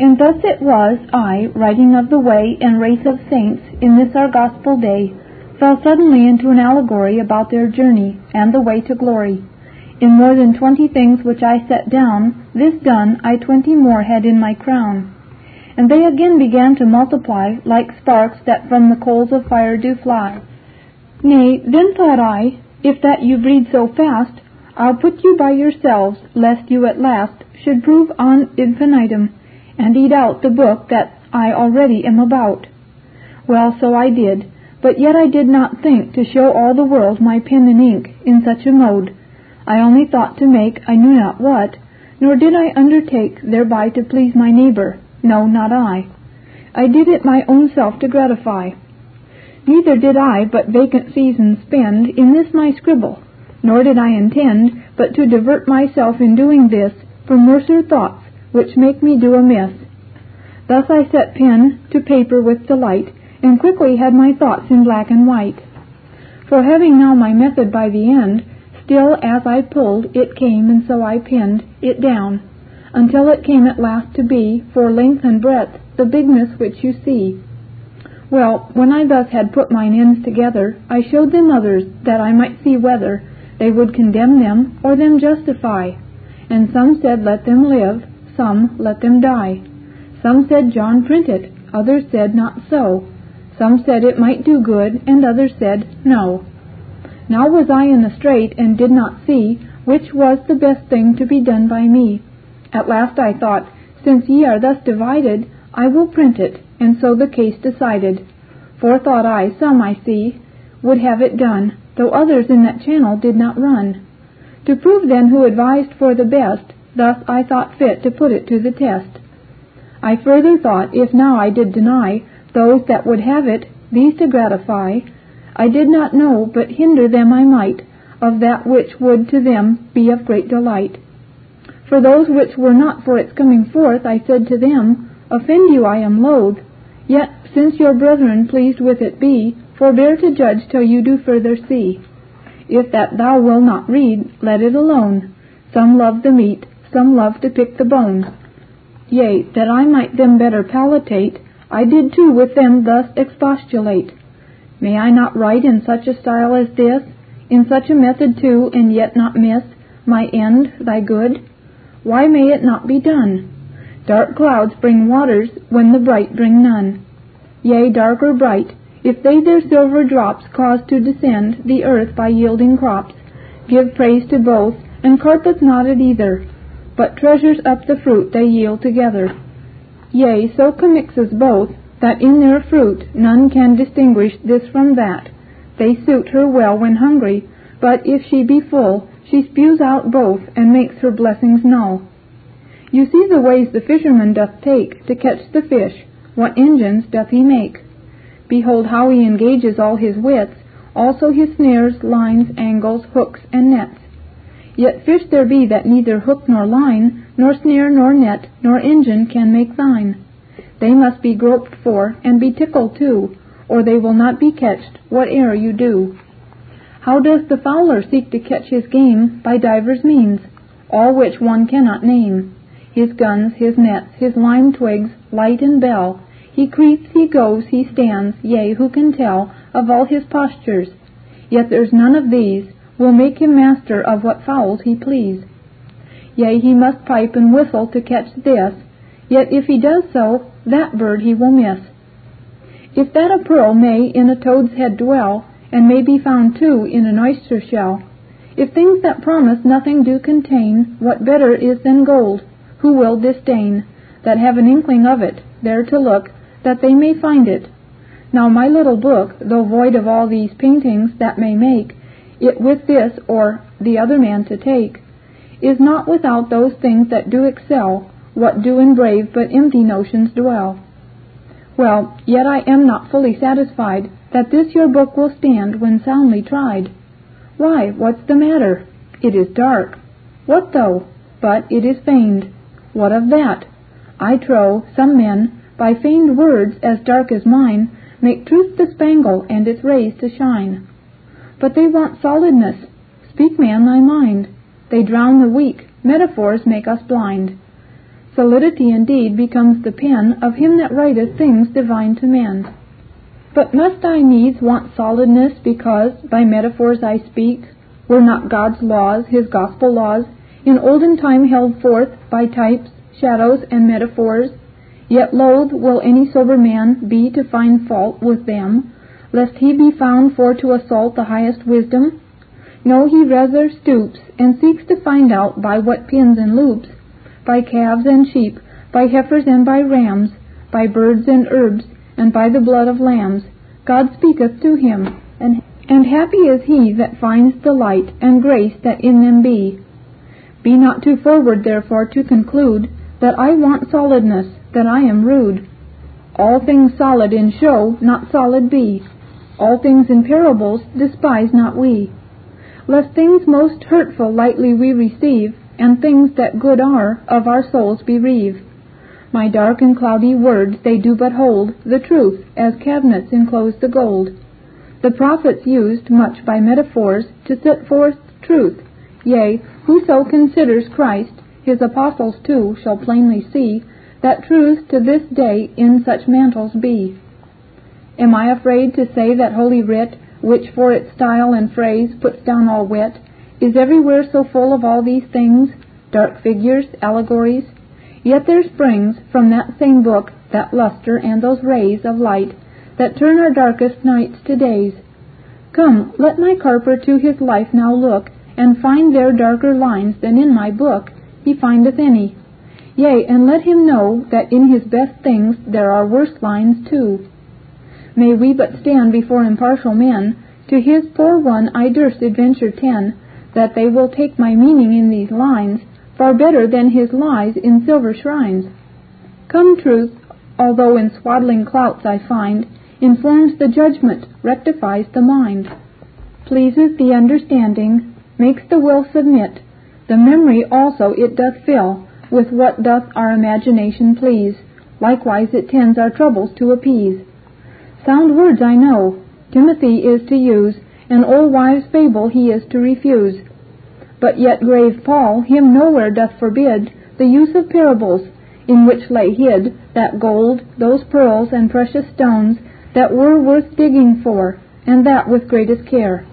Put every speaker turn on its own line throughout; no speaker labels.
And thus it was, I, writing of the way and race of saints in this our gospel day, fell suddenly into an allegory about their journey and the way to glory. In more than twenty things which I set down, this done, I twenty more had in my crown. And they again began to multiply, like sparks that from the coals of fire do fly. Nay, then thought I, if that you breed so fast, I'll put you by yourselves, lest you at last should prove ad infinitum, and eat out the book that I already am about. Well, so I did, but yet I did not think to show all the world my pen and ink in such a mode. I only thought to make I knew not what, nor did I undertake thereby to please my neighbor, no, not I. I did it my own self to gratify. Neither did I but vacant seasons spend in this my scribble, nor did I intend but to divert myself in doing this from worser thoughts which make me do amiss. Thus I set pen to paper with delight, and quickly had my thoughts in black and white. For having now my method by the end, still as I pulled it came, and so I pinned it down, until it came at last to be, for length and breadth, the bigness which you see. Well, when I thus had put mine ends together, I showed them others, that I might see whether they would condemn them or them justify. And some said, Let them live, some, Let them die. Some said, John print it, others said, Not so. Some said it might do good, and others said, No. Now was I in the strait, and did not see which was the best thing to be done by me. At last I thought, Since ye are thus divided, I will print it, and so the case decided. For thought I, some, I see, would have it done, though others in that channel did not run. To prove then who advised for the best, thus I thought fit to put it to the test. I further thought, if now I did deny those that would have it, these to gratify, I did not know but hinder them I might of that which would to them be of great delight. For those which were not for its coming forth, I said to them, Offend you I am loath, yet since your brethren pleased with it be, forbear to judge till you do further see. If that thou wilt not read, let it alone. Some love the meat, some love to pick the bone. Yea, that I might them better palatate, I did too with them thus expostulate. May I not write in such a style as this, in such a method too, and yet not miss my end, thy good? Why may it not be done? Dark clouds bring waters when the bright bring none. Yea, dark or bright, if they their silver drops cause to descend the earth by yielding crops, give praise to both, and carpeth not at either, but treasures up the fruit they yield together. Yea, so commixes both, that in their fruit none can distinguish this from that. They suit her well when hungry, but if she be full, she spews out both, and makes her blessings null. You see the ways the fisherman doth take to catch the fish, what engines doth he make. Behold how he engages all his wits, also his snares, lines, angles, hooks, and nets. Yet fish there be that neither hook nor line, nor snare nor net, nor engine can make thine. They must be groped for, and be tickled too, or they will not be catched, whate'er you do. How does the fowler seek to catch his game? By divers means, all which one cannot name his guns, his nets, his lime twigs, light and bell. He creeps, he goes, he stands, yea, who can tell of all his postures? Yet there's none of these will make him master of what fowls he please. Yea, he must pipe and whistle to catch this, yet if he does so, that bird he will miss. If that a pearl may in a toad's head dwell, and may be found too in an oyster shell, if things that promise nothing do contain, what better is than gold? who will disdain, that have an inkling of it, there to look, that they may find it. Now my little book, though void of all these paintings that may make with this or the other man to take, is not without those things that do excel what do in brave but empty notions dwell. Well, yet I am not fully satisfied that this your book will stand when soundly tried. Why, what's the matter? It is dark. What though? But it is feigned. What of that? I trow some men, by feigned words as dark as mine, make truth to spangle and its rays to shine. But they want solidness. Speak, man, thy mind. They drown the weak. Metaphors make us blind. Solidity indeed becomes the pen of him that writeth things divine to men. But must I needs want solidness because by metaphors I speak? Were not God's laws, his gospel laws, in olden time held forth by types, shadows, and metaphors? Yet loath will any sober man be to find fault with them, lest he be found for to assault the highest wisdom? No, he rather stoops and seeks to find out by what pins and loops, by calves and sheep, by heifers and by rams, by birds and herbs, and by the blood of lambs, God speaketh to him, and, and happy is he that finds the light and grace that in them be. Be not too forward, therefore, to conclude that I want solidness, that I am rude. All things solid in show, not solid be. All things in parables, despise not we. Lest things most hurtful lightly we receive, and things that good are, of our souls bereave. My dark and cloudy words they do but hold the truth, as cabinets enclose the gold. The prophets used much by metaphors to set forth truth. Yea, whoso considers Christ, his apostles too, shall plainly see that truth to this day in such mantles be. Am I afraid to say that Holy Writ, which for its style and phrase puts down all wit, is everywhere so full of all these things, dark figures, allegories? Yet there springs from that same book that lustre and those rays of light that turn our darkest nights to days. Come, let my carper to his life now look, and find there darker lines than in my book he findeth any. Yea, and let him know that in his best things there are worse lines too. May we but stand before impartial men, to his poor one I durst adventure ten, that they will take my meaning in these lines, far better than his lies in silver shrines. Come truth, although in swaddling clouts I find, informs the judgment, rectifies the mind, pleases the understanding, makes the will submit, the memory also it doth fill, with what doth our imagination please, likewise it tends our troubles to appease. Sound words I know, Timothy is to use, and old wives' fable he is to refuse. But yet grave Paul him nowhere doth forbid the use of parables, in which lay hid that gold, those pearls and precious stones that were worth digging for, and that with greatest care.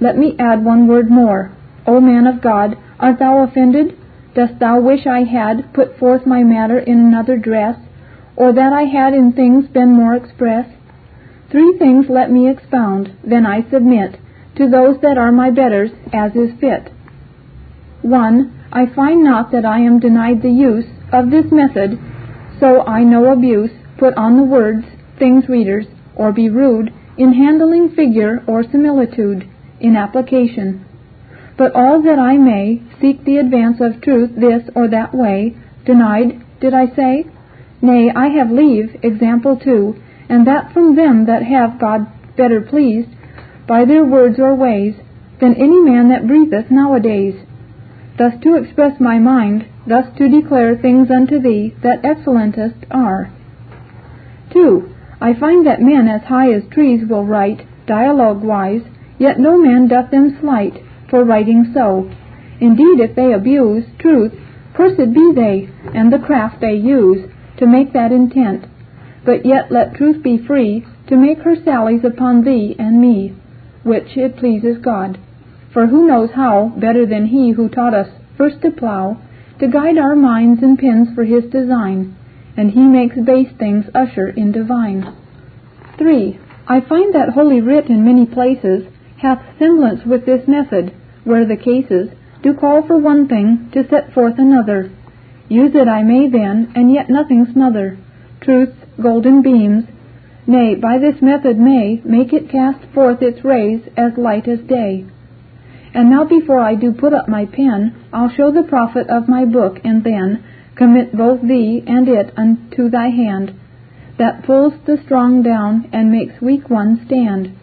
Let me add one word more. O man of God, art thou offended? Dost thou wish I had put forth my matter in another dress, or that I had in things been more express? Three things let me expound, then I submit to those that are my betters, as is fit. 1. I find not that I am denied the use of this method, so I no abuse put on the words, things readers, or be rude in handling figure or similitude, in application but all that I may seek the advance of truth this or that way, denied, did I say? Nay, I have leave, example too, and that from them that have God better pleased, by their words or ways, than any man that breatheth nowadays. Thus to express my mind, thus to declare things unto thee that excellentest are. 2. I find that men as high as trees will write, dialogue wise, yet no man doth them slight, for writing so. Indeed, if they abuse truth, cursed be they, and the craft they use, to make that intent. But yet let truth be free, to make her sallies upon thee and me, which it pleases God. For who knows how, better than he who taught us first to plow, to guide our minds and pens for his design, and he makes base things usher in divine. 3. I find that Holy Writ in many places hath semblance with this method, where the cases do call for one thing to set forth another. Use it I may then, and yet nothing smother. Truth's golden beams, nay, by this method may make it cast forth its rays as light as day. And now before I do put up my pen, I'll show the profit of my book, and then commit both thee and it unto thy hand, that pulls the strong down and makes weak ones stand.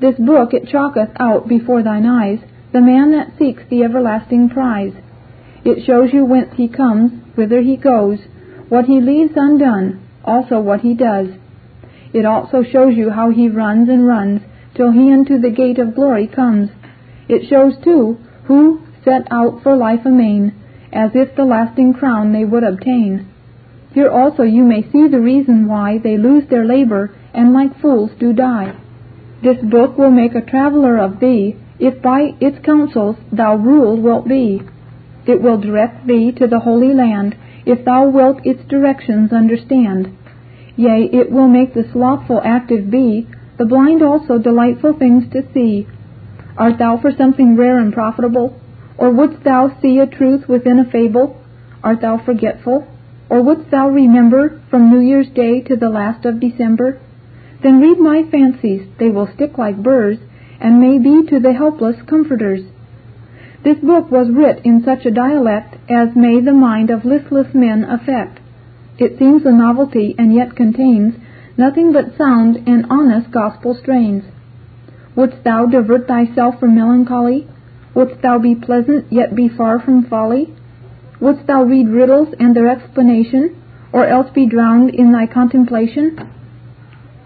This book it chalketh out before thine eyes, the man that seeks the everlasting prize. It shows you whence he comes, whither he goes, what he leaves undone, also what he does. It also shows you how he runs and runs till he unto the gate of glory comes. It shows, too, who set out for life amain, as if the lasting crown they would obtain. Here also you may see the reason why they lose their labor and like fools do die. This book will make a traveler of thee, if by its counsels thou ruled wilt be. It will direct thee to the Holy Land, if thou wilt its directions understand. Yea, it will make the slothful active be, the blind also delightful things to see. Art thou for something rare and profitable? Or wouldst thou see a truth within a fable? Art thou forgetful? Or wouldst thou remember from New Year's Day to the last of December? Then read my fancies, they will stick like burrs, and may be to the helpless comforters. This book was writ in such a dialect as may the mind of listless men affect. It seems a novelty, and yet contains nothing but sound and honest gospel strains. Wouldst thou divert thyself from melancholy? Wouldst thou be pleasant, yet be far from folly? Wouldst thou read riddles and their explanation, or else be drowned in thy contemplation?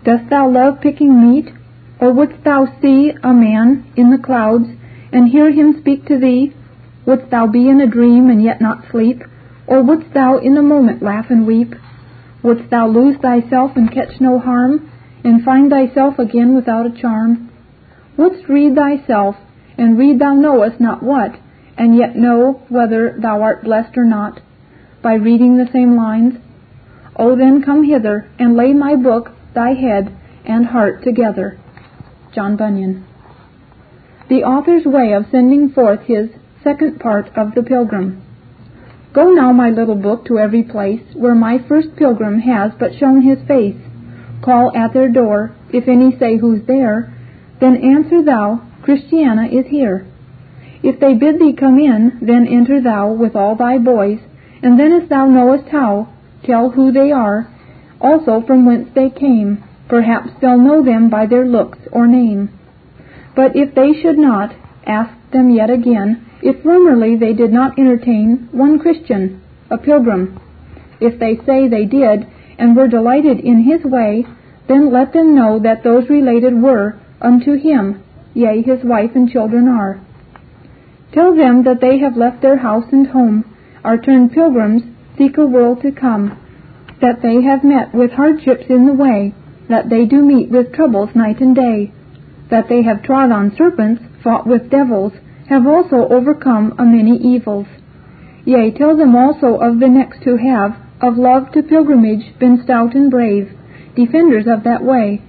Dost thou love picking meat, or wouldst thou see a man in the clouds, and hear him speak to thee? Wouldst thou be in a dream and yet not sleep, or wouldst thou in a moment laugh and weep? Wouldst thou lose thyself and catch no harm, and find thyself again without a charm? Wouldst read thyself, and read thou knowest not what, and yet know whether thou art blessed or not, by reading the same lines? O then come hither, and lay my book, thy head and heart together. John Bunyan. The author's way of sending forth his second part of the Pilgrim. Go now, my little book, to every place where my first pilgrim has but shown his face. Call at their door, if any say who's there, then answer thou, Christiana is here. If they bid thee come in, then enter thou with all thy boys, and then as thou knowest how, tell who they are, also from whence they came. Perhaps they'll know them by their looks or name. But if they should not, ask them yet again, if formerly they did not entertain one Christian, a pilgrim. If they say they did, and were delighted in his way, then let them know that those related were unto him, yea, his wife and children are. Tell them that they have left their house and home, are turned pilgrims, seek a world to come, that they have met with hardships in the way, that they do meet with troubles night and day, that they have trod on serpents, fought with devils, have also overcome a many evils. Yea, tell them also of the next who have, of love to pilgrimage, been stout and brave, defenders of that way,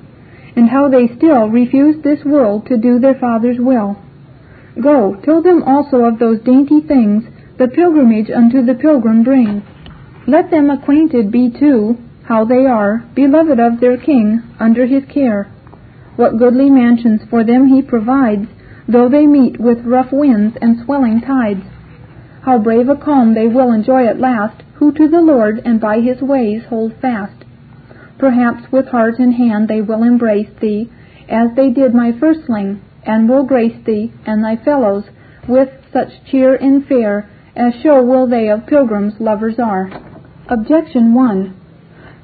and how they still refuse this world to do their Father's will. Go, tell them also of those dainty things the pilgrimage unto the pilgrim brings. Let them acquainted be too, how they are, beloved of their King, under his care. What goodly mansions for them he provides, though they meet with rough winds and swelling tides. How brave a calm they will enjoy at last, who to the Lord and by his ways hold fast. Perhaps with heart and hand they will embrace thee, as they did my firstling, and will grace thee and thy fellows with such cheer and fare as show will they of pilgrims lovers are. Objection 1.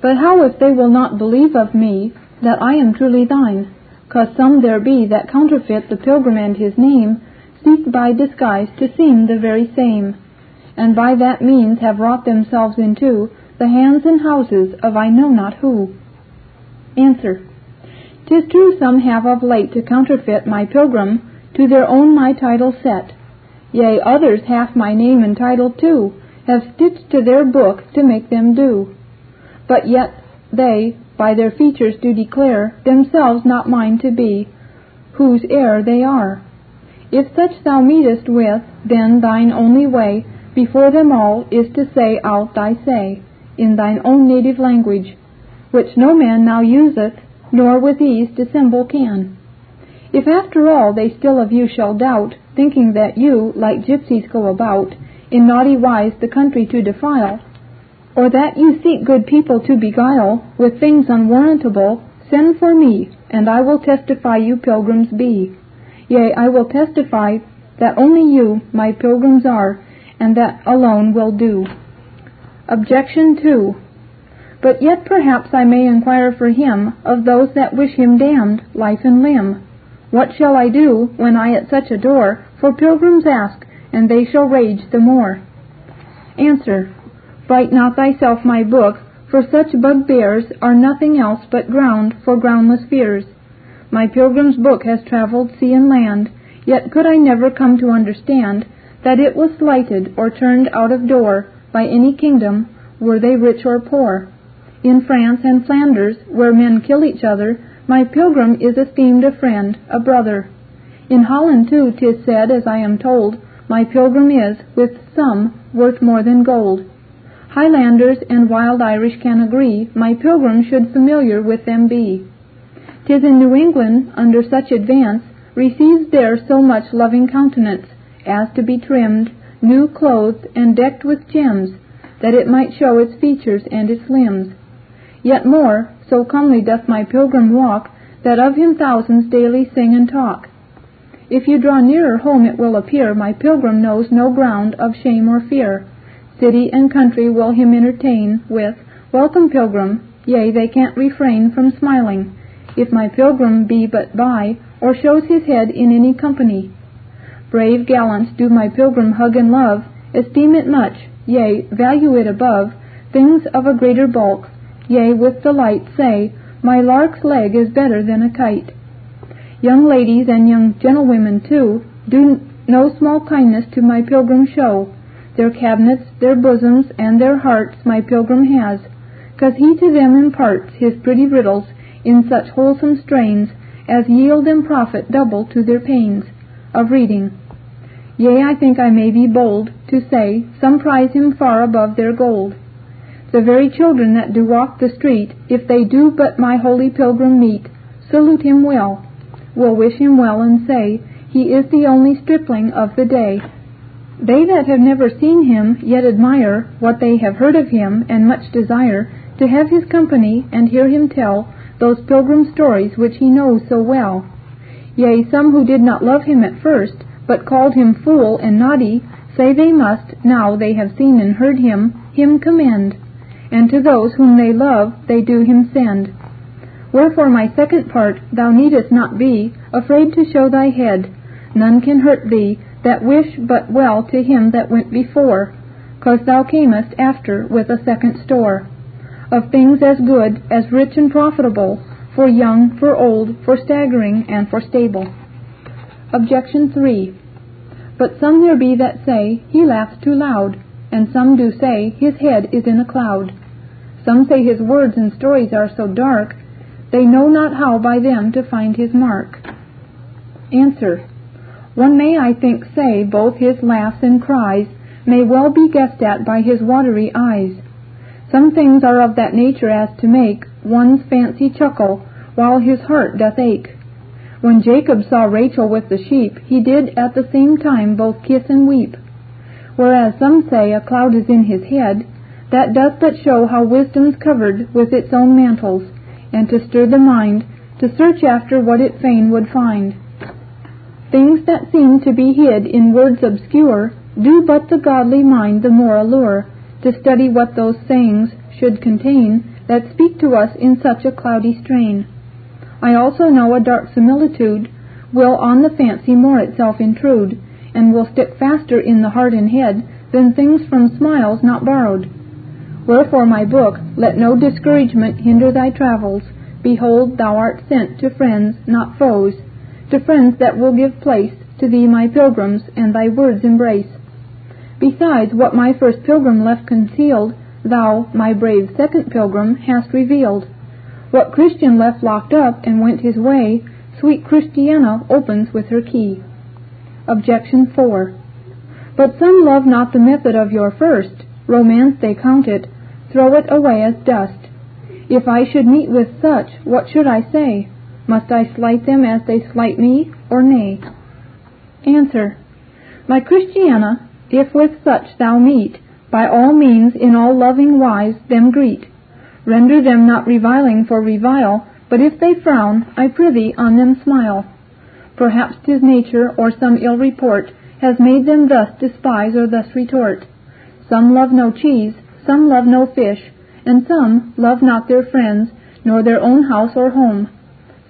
But how if they will not believe of me that I am truly thine? Cause some there be that counterfeit the pilgrim and his name, seek by disguise to seem the very same, and by that means have wrought themselves into the hands and houses of I know not who. Answer. 'Tis true some have of late to counterfeit my pilgrim, to their own my title set. Yea, others half my name and title too, have stitched to their book to make them do. But yet they by their features do declare themselves not mine to be, whose heir they are. If such thou meetest with, then thine only way before them all is to say out thy say, in thine own native language, which no man now useth nor with ease dissemble can. If after all they still of you shall doubt, thinking that you, like gypsies, go about, in naughty wise the country to defile, or that you seek good people to beguile with things unwarrantable, send for me, and I will testify you pilgrims be. Yea, I will testify that only you my pilgrims are, and that alone will do. Objection 2. But yet perhaps I may inquire for him of those that wish him damned, life and limb. What shall I do when I at such a door for pilgrims ask, and they shall rage the more? Answer. Fright not thyself, my book, for such bugbears are nothing else but ground for groundless fears. My pilgrim's book has traveled sea and land, yet could I never come to understand that it was slighted or turned out of door by any kingdom, were they rich or poor. In France and Flanders, where men kill each other, my pilgrim is esteemed a friend, a brother. In Holland, too, 'tis said, as I am told, my pilgrim is, with some, worth more than gold. Highlanders and wild Irish can agree, my pilgrim should familiar with them be. 'Tis in New England, under such advance, receives there so much loving countenance, as to be trimmed, new clothed, and decked with gems, that it might show its features and its limbs. Yet more, so comely doth my pilgrim walk, that of him thousands daily sing and talk. If you draw nearer home, it will appear my pilgrim knows no ground of shame or fear. City and country will him entertain with, Welcome, pilgrim, yea, they can't refrain from smiling, if my pilgrim be but by, or shows his head in any company. Brave gallants do my pilgrim hug and love, esteem it much, yea, value it above, things of a greater bulk, yea, with delight say, My lark's leg is better than a kite. Young ladies and young gentlewomen too, do no small kindness to my pilgrim show, their cabinets, their bosoms, and their hearts my pilgrim has, 'cause he to them imparts his pretty riddles in such wholesome strains as yield them profit double to their pains of reading. Yea, I think I may be bold to say some prize him far above their gold. The very children that do walk the street, if they do but my holy pilgrim meet, salute him well, will wish him well and say, He is the only stripling of the day. They that have never seen him yet admire what they have heard of him, and much desire to have his company and hear him tell those pilgrim stories which he knows so well. Yea, some who did not love him at first, but called him fool and naughty, say they must, now they have seen and heard him, him commend, and to those whom they love they do him send. Wherefore my second part, thou needest not be afraid to show thy head, none can hurt thee, that wish but well to him that went before, cause thou camest after with a second store of things as good, as rich and profitable, for young, for old, for staggering, and for stable. Objection 3. But some there be that say, He laughs too loud, and some do say, His head is in a cloud. Some say his words and stories are so dark, they know not how by them to find his mark. Answer. One may, I think, say both his laughs and cries may well be guessed at by his watery eyes. Some things are of that nature as to make one's fancy chuckle, while his heart doth ache. When Jacob saw Rachel with the sheep, he did at the same time both kiss and weep. Whereas some say a cloud is in his head, that doth but show how wisdom's covered with its own mantles, and to stir the mind to search after what it fain would find. That seem to be hid in words obscure do but the godly mind the more allure to study what those sayings should contain that speak to us in such a cloudy strain. I also know a dark similitude will on the fancy more itself intrude, and will stick faster in the heart and head than things from smiles not borrowed. Wherefore, my book, let no discouragement hinder thy travels. Behold, thou art sent to friends, not foes, to friends that will give place to thee my pilgrims, and thy words embrace. Besides, what my first pilgrim left concealed, thou, my brave second pilgrim, hast revealed. What Christian left locked up and went his way, sweet Christiana opens with her key. Objection 4. But some love not the method of your first, romance they count it, throw it away as dust. If I should meet with such, what should I say? Must I slight them as they slight me, or nay? Answer. My Christiana, if with such thou meet, by all means in all loving wise them greet. Render them not reviling for revile, but if they frown, I prithee on them smile. Perhaps 'tis nature or some ill report has made them thus despise or thus retort. Some love no cheese, some love no fish, and some love not their friends, nor their own house or home.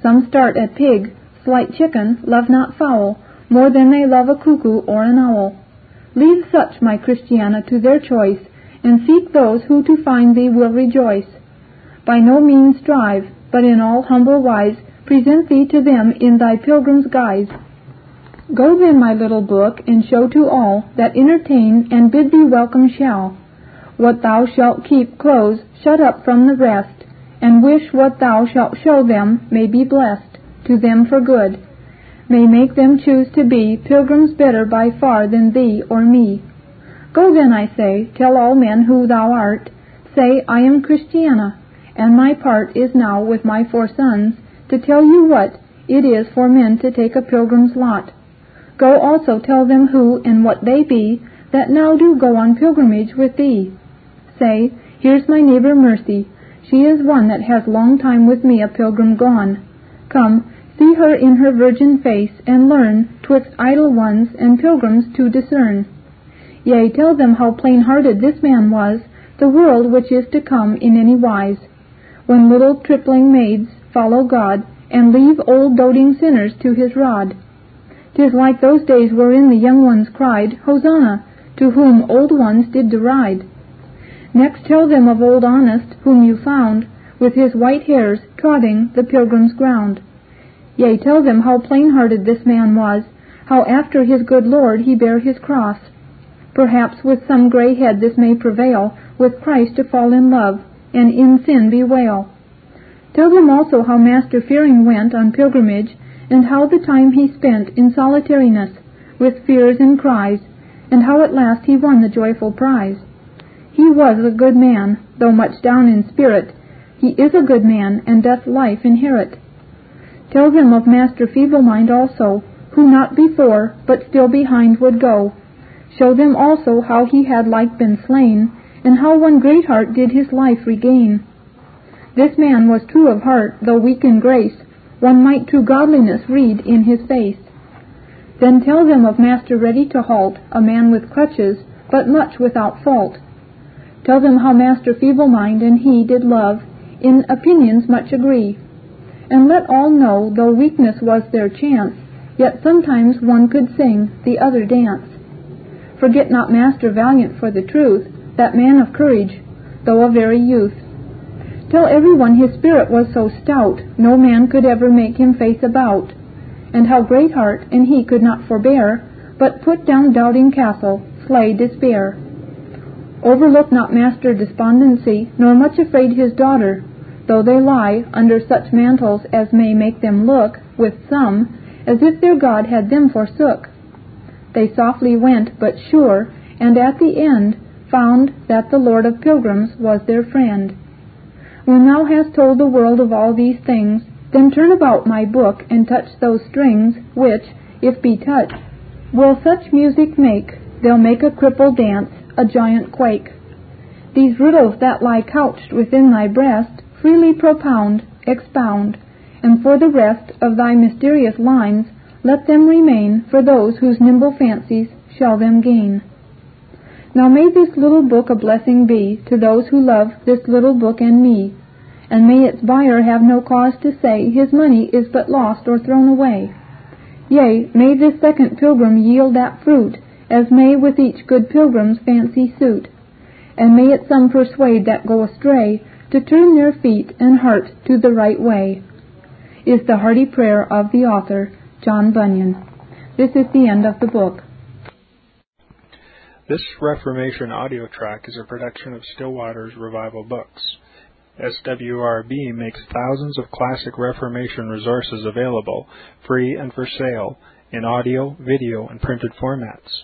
Some start at pig, slight chicken, love not fowl, more than they love a cuckoo or an owl. Leave such, my Christiana, to their choice, and seek those who to find thee will rejoice. By no means strive, but in all humble wise present thee to them in thy pilgrim's guise. Go then, my little book, and show to all that entertain and bid thee welcome shall. What thou shalt keep close, shut up from the rest, and wish what thou shalt show them may be blessed, to them for good, may make them choose to be pilgrims better by far than thee or me. Go then, I say, tell all men who thou art, say, I am Christiana, and my part is now with my four sons to tell you what it is for men to take a pilgrim's lot. Go also tell them who and what they be that now do go on pilgrimage with thee. Say, Here's my neighbor Mercy. She is one that has long time with me a pilgrim gone. Come, see her in her virgin face, and learn twixt idle ones and pilgrims to discern. Yea, tell them how plain-hearted this man was, the world which is to come in any wise, when little tripling maids follow God, and leave old doting sinners to his rod. 'Tis like those days wherein the young ones cried, Hosanna, to whom old ones did deride. Next tell them of old Honest, whom you found, with his white hairs trotting the pilgrim's ground. Yea, tell them how plain-hearted this man was, how after his good Lord he bare his cross. Perhaps with some grey head this may prevail, with Christ to fall in love, and in sin bewail. Tell them also how Master Fearing went on pilgrimage, and how the time he spent in solitariness, with fears and cries, and how at last he won the joyful prize. He was a good man, though much down in spirit, he is a good man, and doth life inherit. Tell them of Master Feeble-mind also, who not before, but still behind would go. Show them also how he had like been slain, and how one great heart did his life regain. This man was true of heart, though weak in grace, one might true godliness read in his face. Then tell them of Master Ready to Halt, a man with crutches, but much without fault. Tell them how Master Feeble Mind and he did love, in opinions much agree. And let all know, though weakness was their chance, yet sometimes one could sing, the other dance. Forget not Master Valiant for the truth, that man of courage, though a very youth. Tell everyone his spirit was so stout, no man could ever make him face about, and how Greatheart and he could not forbear, but put down doubting castle, slay despair. Overlook not Master Despondency, nor much afraid his daughter, though they lie under such mantles as may make them look, with some, as if their God had them forsook. They softly went, but sure, and at the end found that the Lord of Pilgrims was their friend. When thou hast told the world of all these things, then turn about my book and touch those strings, which, if be touched, will such music make, they'll make a cripple dance, a giant quake. These riddles that lie couched within thy breast, freely propound, expound, and for the rest of thy mysterious lines, let them remain for those whose nimble fancies shall them gain. Now may this little book a blessing be to those who love this little book and me, and may its buyer have no cause to say his money is but lost or thrown away. Yea, may this second pilgrim yield that fruit, as may with each good pilgrim's fancy suit, and may it some persuade that go astray to turn their feet and heart to the right way, is the hearty prayer of the author, John Bunyan. This is the end of the book.
This Reformation audio track is a production of Still Waters Revival Books. SWRB makes thousands of classic Reformation resources available, free and for sale, in audio, video, and printed formats.